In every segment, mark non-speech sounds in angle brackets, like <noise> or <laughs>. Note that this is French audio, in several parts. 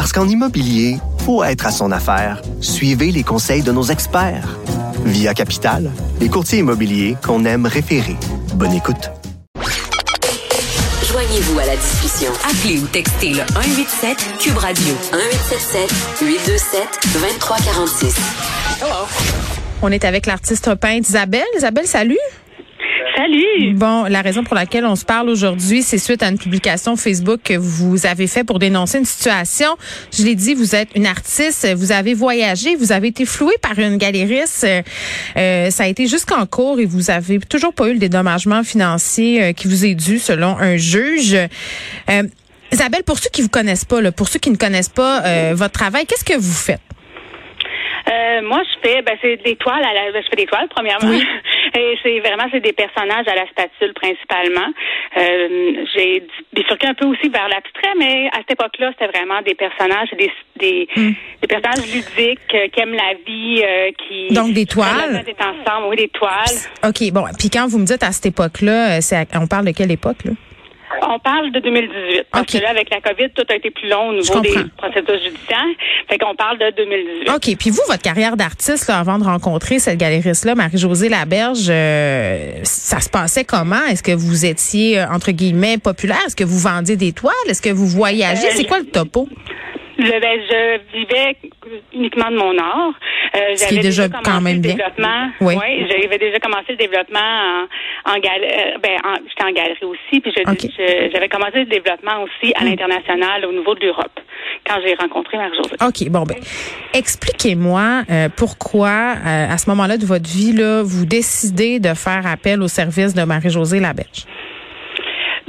Parce qu'en immobilier, faut être à son affaire. Suivez les conseils de nos experts. Via Capital, les courtiers immobiliers qu'on aime référer. Bonne écoute. Joignez-vous à la discussion. Appelez ou textez le 187 Cube Radio 1877 827 2346. On est avec l'artiste peintre Isabelle. Isabelle, salut. Salut. Bon, la raison pour laquelle on se parle aujourd'hui, c'est suite à une publication Facebook que vous avez fait pour dénoncer une situation. Je l'ai dit, vous êtes une artiste, vous avez voyagé, vous avez été floué par une galériste. Euh, ça a été jusqu'en cours et vous avez toujours pas eu le dédommagement financier euh, qui vous est dû selon un juge. Euh, Isabelle, pour ceux qui vous connaissent pas, là, pour ceux qui ne connaissent pas euh, votre travail, qu'est-ce que vous faites? Euh, moi, je fais, ben, c'est des toiles à la, je fais des toiles, premièrement. <laughs> Et c'est vraiment, c'est des personnages à la spatule, principalement. Euh, j'ai bifurqué un peu aussi vers l'abstrait, mais à cette époque-là, c'était vraiment des personnages, des, des, Hmm. des personnages ludiques, euh, qui aiment la vie, euh, qui... Donc, des toiles? Des ensemble, oui, des toiles. OK, bon. Puis quand vous me dites à cette époque-là, euh, c'est à- on parle de quelle époque, là? On parle de 2018. Parce que là, avec la COVID, tout a été plus long au niveau des procédures judiciaires. Fait qu'on parle de 2018. OK. Puis vous, votre carrière d'artiste, là, avant de rencontrer cette galériste-là, Marie-Josée Laberge, euh, ça se passait comment? Est-ce que vous étiez, euh, entre guillemets, populaire? Est-ce que vous vendiez des toiles? Est-ce que vous voyagiez? Euh, C'est quoi le topo? Je, ben, je vivais uniquement de mon art. Euh, j'avais déjà quand même le bien. développement. Oui. Oui, j'avais déjà commencé le développement en, en galerie. ben, en- j'étais en galerie aussi, puis. Mm. j'avais commencé le développement aussi à l'international au niveau de l'Europe quand j'ai rencontré Marie-Josée. OK, bon ben, expliquez-moi euh, pourquoi euh, à ce moment-là de votre vie là, vous décidez de faire appel au service de Marie-Josée Laberge?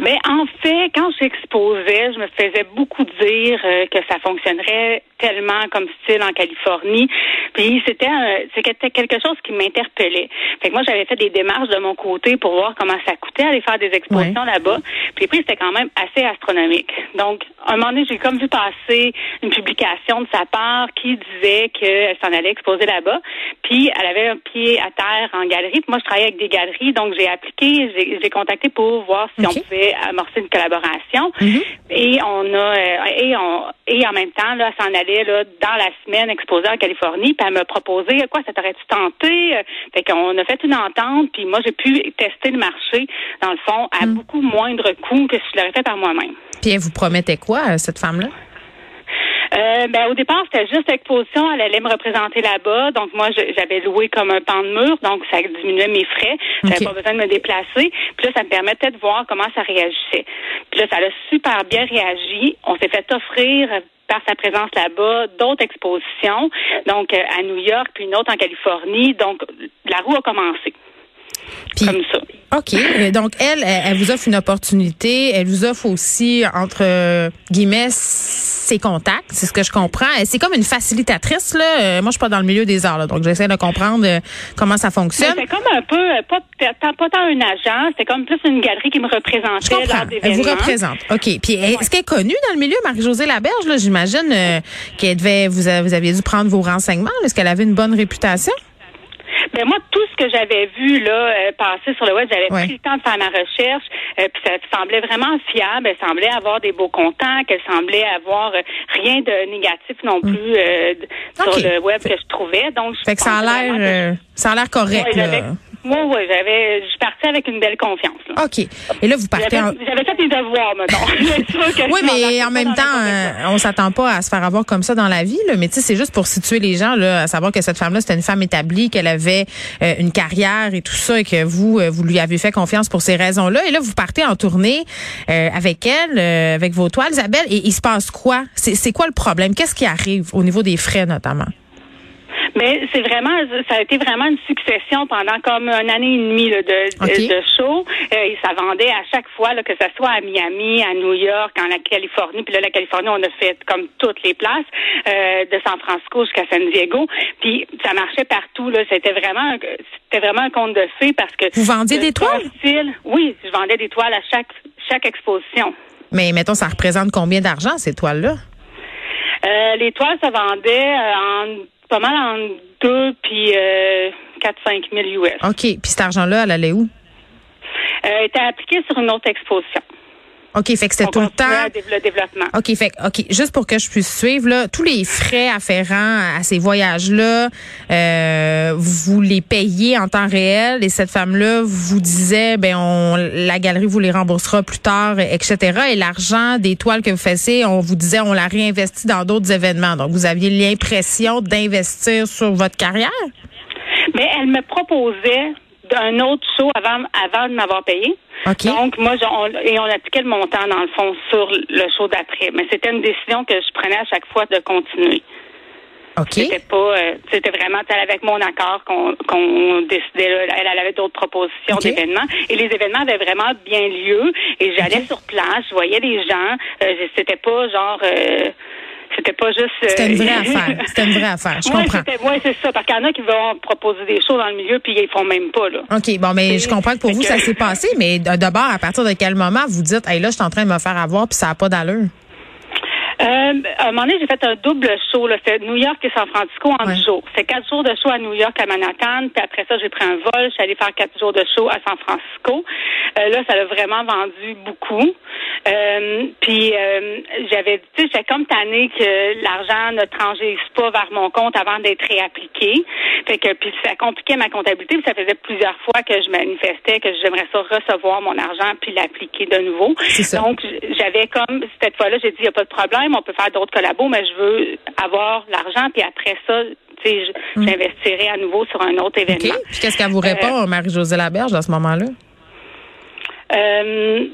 Mais en fait, quand j'exposais, je me faisais beaucoup dire euh, que ça fonctionnerait tellement comme style en Californie. Puis c'était c'était quelque chose qui m'interpellait. Fait que moi, j'avais fait des démarches de mon côté pour voir comment ça coûtait aller faire des expositions là-bas. Puis les prix, c'était quand même assez astronomique. Donc, à un moment donné, j'ai comme vu passer une publication de sa part qui disait qu'elle s'en allait exposer là-bas. Puis elle avait un pied à terre en galerie. Puis moi, je travaillais avec des galeries, donc j'ai appliqué, j'ai contacté pour voir si on pouvait amorcer une collaboration. Et on a euh, et on et en même temps, là, elle s'en allait là, dans la semaine exposer en Californie, puis elle m'a proposé quoi, ça t'aurait-tu tenté? Euh, Fait qu'on a fait une entente, puis moi j'ai pu tester le marché, dans le fond, à beaucoup moindre coût que si je l'aurais fait par moi-même. Puis elle vous promettait quoi euh, cette femme-là? Euh, ben, au départ, c'était juste exposition. Elle allait me représenter là-bas. Donc, moi, j'avais loué comme un pan de mur. Donc, ça diminuait mes frais. J'avais pas besoin de me déplacer. Puis là, ça me permettait de voir comment ça réagissait. Puis là, ça a super bien réagi. On s'est fait offrir par sa présence là-bas d'autres expositions. Donc, euh, à New York, puis une autre en Californie. Donc, la roue a commencé. Puis Comme ça. OK. Euh, Donc, elle, elle, vous offre une opportunité. Elle vous offre aussi, entre euh, guillemets, ses contacts. C'est ce que je comprends. C'est comme une facilitatrice, là. Euh, moi, je suis pas dans le milieu des arts, là, donc j'essaie de comprendre comment ça fonctionne. C'est comme un peu, pas, pas, pas tant un agent, c'était comme plus une galerie qui me Je représentait comprends. lors Elle vous représente. OK. Puis, est-ce qu'elle est connue dans le milieu, Marie-Josée Laberge? Là, j'imagine euh, qu'elle devait, vous, a- vous aviez dû prendre vos renseignements. Est-ce qu'elle avait une bonne réputation? Ben moi, tout ce que j'avais vu là euh, passer sur le web, j'avais Ouais. pris le temps de faire ma recherche, euh, puis ça semblait vraiment fiable. Elle semblait avoir des beaux contacts, elle semblait avoir euh, rien de négatif non plus euh, Mm. Sur le web que je trouvais. Donc, je Fait que ça a l'air, que- euh, ça a l'air correct. Ouais, j'avais, là. Moi, ouais, j'avais, je partais avec une belle confiance. là. OK. Et là, vous partez en... J'avais, j'avais fait mes devoirs, mettons. <laughs> Oui, mais en même temps, euh, on s'attend pas à se faire avoir comme ça dans la vie, là. Mais tu sais, c'est juste pour situer les gens, là, à savoir que cette femme-là, c'était une femme établie, qu'elle avait euh, une carrière et tout ça, et que vous, euh, vous lui avez fait confiance pour ces raisons-là. Et là, vous partez en tournée euh, avec elle, euh, avec vos toiles, Isabelle. Et il se passe quoi? C'est, c'est quoi le problème? Qu'est-ce qui arrive au niveau des frais, notamment? Mais c'est vraiment, ça a été vraiment une succession pendant comme une année et demie là, de, OK. de, shows. Euh, et ça vendait à chaque fois, là, que ce soit à Miami, à New York, en la Californie. Puis là, la Californie, on a fait comme toutes les places, euh, de San Francisco jusqu'à San Diego. Puis ça marchait partout. Là, c'était vraiment, un- c'était vraiment un conte de fées parce que Vous vendiez des toiles? style- oui, je vendais des toiles à chaque chaque exposition. Mais mettons, ça représente combien d'argent, ces toiles-là? Euh, les toiles, ça vendait euh, en pas mal en 2 puis euh, 4-5 000 US. OK. Puis cet argent-là, elle allait où? Euh, était appliqué sur une autre exposition. OK, fait que c'était On tout le temps. le développement. OK, fait OK, juste pour que je puisse suivre là, tous les frais afférents à ces voyages-là, euh, vous les payez en temps réel et cette femme-là vous disait ben on la galerie vous les remboursera plus tard, etc. Et l'argent des toiles que vous faisiez, on vous disait on la réinvestit dans d'autres événements. Donc vous aviez l'impression d'investir sur votre carrière? Mais elle me proposait d'un autre show avant, avant de m'avoir payé. Donc, moi, je- on, et on appliquait le montant, dans le fond, sur le show d'après. Mais c'était une décision que je prenais à chaque fois de continuer. C'était pas, euh, c'était vraiment avec mon accord qu'on qu'on décidait. là. Elle, elle avait d'autres propositions d'événements et les événements avaient vraiment bien lieu. Et j'allais sur place, je voyais des gens. Euh, c'était pas genre, euh, c'était pas juste. euh, C'était une vraie <laughs> affaire. C'était une vraie affaire. Je Ouais, comprends. c'était- ouais, c'est ça. Parce qu'il y en a qui vont proposer des choses dans le milieu puis ils font même pas là. OK, bon, mais je comprends que pour vous, que- ça s'est passé, mais d'abord, à partir de quel moment vous dites, hey, là, je suis en train de me faire avoir, puis ça n'a pas d'allure? Euh, à un moment donné, j'ai fait un double show. là. C'était New York et San Francisco en Ouais. dix jours. C'est quatre jours de show à New York, à Manhattan. Puis après ça, j'ai pris un vol. Je suis allée faire quatre jours de show à San Francisco. Euh, là, ça a vraiment vendu beaucoup. Euh, puis euh, j'avais, tu sais, j'étais comme tannée que l'argent ne transige pas vers mon compte avant d'être réappliqué. Fait que puis ça compliquait ma comptabilité. Puis ça faisait plusieurs fois que je manifestais que j'aimerais ça recevoir mon argent puis l'appliquer de nouveau. Donc j'avais comme cette fois-là, j'ai dit il y a pas de problème, on peut faire d'autres collabos, mais je veux avoir l'argent puis après ça, je- j'investirai à nouveau sur un autre événement. Puis qu'est-ce qu'elle vous répond, Marie-Josée Laberge, à ce moment-là? Euh,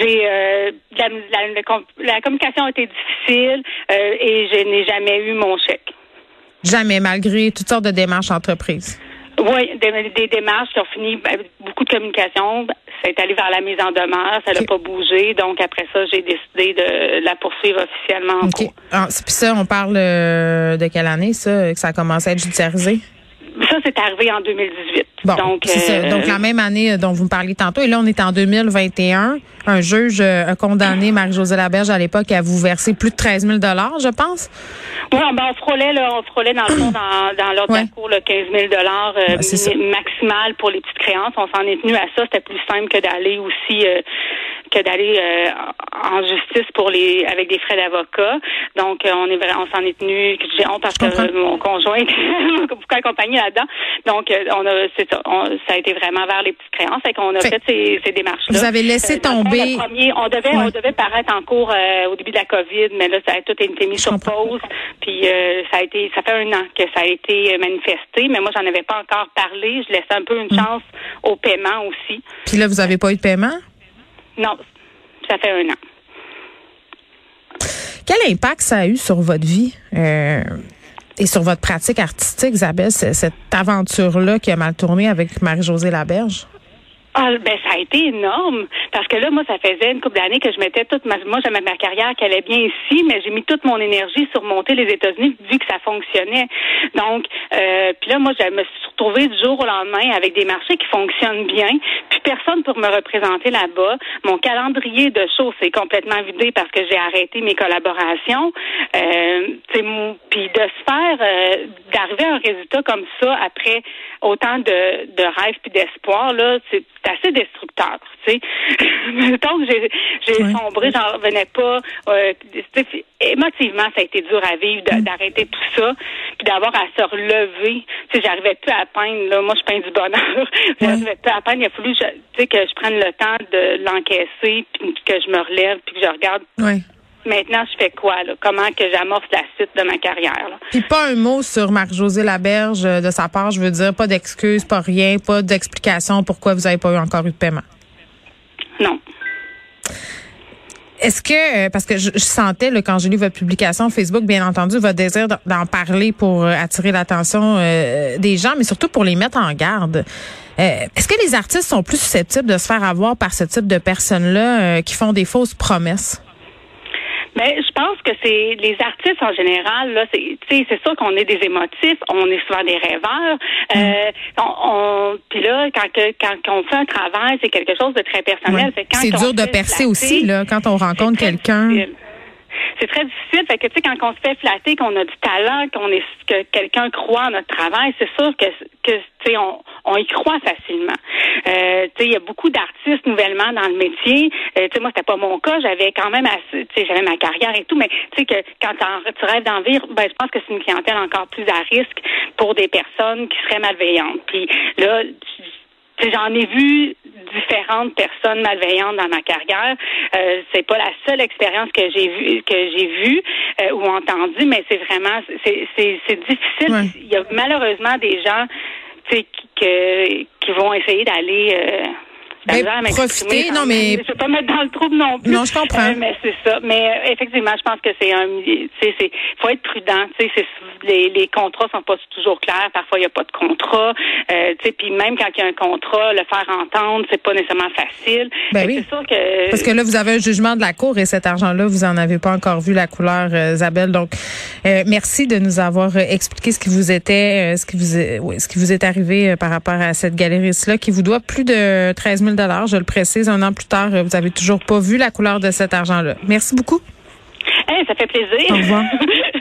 j'ai euh, la, la- la com- la communication a été difficile euh, et je n'ai jamais eu mon chèque. Jamais, malgré toutes sortes de démarches entreprises. Oui, des, des démarches qui ont fini ben, beaucoup de communication. Ça est allé vers la mise en demeure, ça n'a pas bougé. Donc après ça, j'ai décidé de la poursuivre officiellement en OK. cours. Ah, c'est- Puis ça, on parle euh, de quelle année, ça, que ça a commencé à être judiciarisé? Ça, c'est arrivé en 2018. Bon, Donc, ça. euh, Donc, la même année euh, dont vous me parliez tantôt. Et là, on est en 2021. Un juge euh, a condamné Marie-Josée Laberge à l'époque à vous verser plus de 13 000 je pense. Oui, ben, on frôlait, là, on frôlait dans le fond, dans, dans l'ordre Ouais. de la cour, le 15 000 dollars euh, Ouais, c'est ça. mi- maximal pour les petites créances. On s'en est tenu à ça. C'était plus simple que d'aller aussi, que d'aller euh, en justice pour les, avec des frais d'avocat. Donc, euh, on est on s'en est tenu, j'ai honte parce que mon conjoint <laughs> beaucoup accompagné là-dedans. Donc, euh, on a, c'est ça, on- ça a été vraiment vers les petites créances. Fait qu'on a Fait- fait, ces, ces démarches-là. Vous avez laissé Euh, fond, tomber- premier, on devait, Ouais. on devait paraître en cours euh, au début de la COVID, mais là, ça a tout été mis Je sur comprends. pause. Puis euh, ça a été, ça fait un an que ça a été manifesté, mais moi, j'en avais pas encore parlé. Je laissais un peu une Mm. chance au paiement aussi. Puis là, vous avez pas eu de paiement? Non, ça fait un an. Quel impact ça a eu sur votre vie euh, et sur votre pratique artistique, Isabelle, ce- cette aventure-là qui a mal tourné avec Marie-Josée Laberge? Ah, ben ça a été énorme parce que là, moi, ça faisait une couple d'années que je mettais toute ma, moi, j'aimais ma carrière qui allait bien ici, mais j'ai mis toute mon énergie sur monter les États-Unis vu que ça fonctionnait. Donc, euh, puis là, moi, je me suis retrouvée du jour au lendemain avec des marchés qui fonctionnent bien, puis personne pour me représenter là-bas. Mon calendrier de shows s'est complètement vidé parce que j'ai arrêté mes collaborations. Euh, puis de se faire, euh, d'arriver à un résultat comme ça après autant de, de rêves puis d'espoir là, c'est c'est assez destructeur, tu sais. <laughs> Que j'ai j'ai sombré, j'en revenais pas. Euh, émotivement, ça a été dur à vivre de- d'arrêter tout ça, puis d'avoir à se relever. Tu sais, j'arrivais plus à peine. Là, moi, je peins du bonheur. <laughs> j'arrivais plus à peine. Il a fallu, tu sais, que je prenne le temps de l'encaisser, puis que je me relève, puis que je regarde. Oui. Maintenant, je fais quoi là? Comment que j'amorce la suite de ma carrière là? Puis pas un mot sur Marie-Josée Laberge euh, de sa part, je veux dire, pas d'excuses, pas rien, pas d'explication pourquoi vous n'avez pas eu encore eu de paiement. Non. est-ce que, parce que je, sentais là, quand j'ai lu votre publication Facebook, bien entendu, votre désir d'en parler pour attirer l'attention des gens, mais surtout pour les mettre en garde. est-ce que les artistes sont plus susceptibles de se faire avoir par ce type de personnes-là qui font des fausses promesses? Mais je pense que c'est les artistes en général. Là, c'est c'est sûr qu'on est des émotifs, on est souvent des rêveurs. Euh, on, puis là, quand quand on fait un travail, c'est quelque chose de très personnel. C'est dur de percer aussi là quand on rencontre quelqu'un c'est très difficile. Fait que tu sais, quand on se fait flatter, qu'on a du talent, qu'on est que quelqu'un croit en notre travail, c'est sûr que que tu sais, on, on y croit facilement. Euh, tu sais, il y a beaucoup d'artistes nouvellement dans le métier. Euh, tu sais, moi, c'était pas mon cas. J'avais quand même assez, tu sais, j'avais ma carrière et tout, mais tu sais que quand tu rêves d'en vivre, ben, je pense que c'est une clientèle encore plus à risque pour des personnes qui seraient malveillantes. Puis là, J'en ai vu différentes personnes malveillantes dans ma carrière. Euh, c'est pas la seule expérience que j'ai vue que j'ai vue euh, ou entendue, mais c'est vraiment c'est c'est difficile. Il y a malheureusement des gens qui, qui, qui vont essayer d'aller euh, ben, profiter, non mais je vais pas mettre dans le trouble non plus. Non, je comprends. Euh, mais c'est ça. Mais euh, effectivement, je pense que c'est un, c'est, c'est, faut être prudent. Tu sais, les, les contrats sont pas toujours clairs. Parfois, il y a pas de contrat. Euh, tu sais, puis même quand il y a un contrat, le faire entendre, c'est pas nécessairement facile. Ben oui. C'est sûr que parce que là, vous avez un jugement de la cour et cet argent-là, vous en avez pas encore vu la couleur, Isabelle. Donc, merci de nous avoir expliqué ce qui vous était, ce qui vous, est, oui, ce qui vous est arrivé par rapport à cette galeriste-là qui vous doit plus de 13 000 je le précise. Un an plus tard, vous avez toujours pas vu la couleur de cet argent-là. Merci beaucoup. ça fait plaisir. Au revoir. <laughs>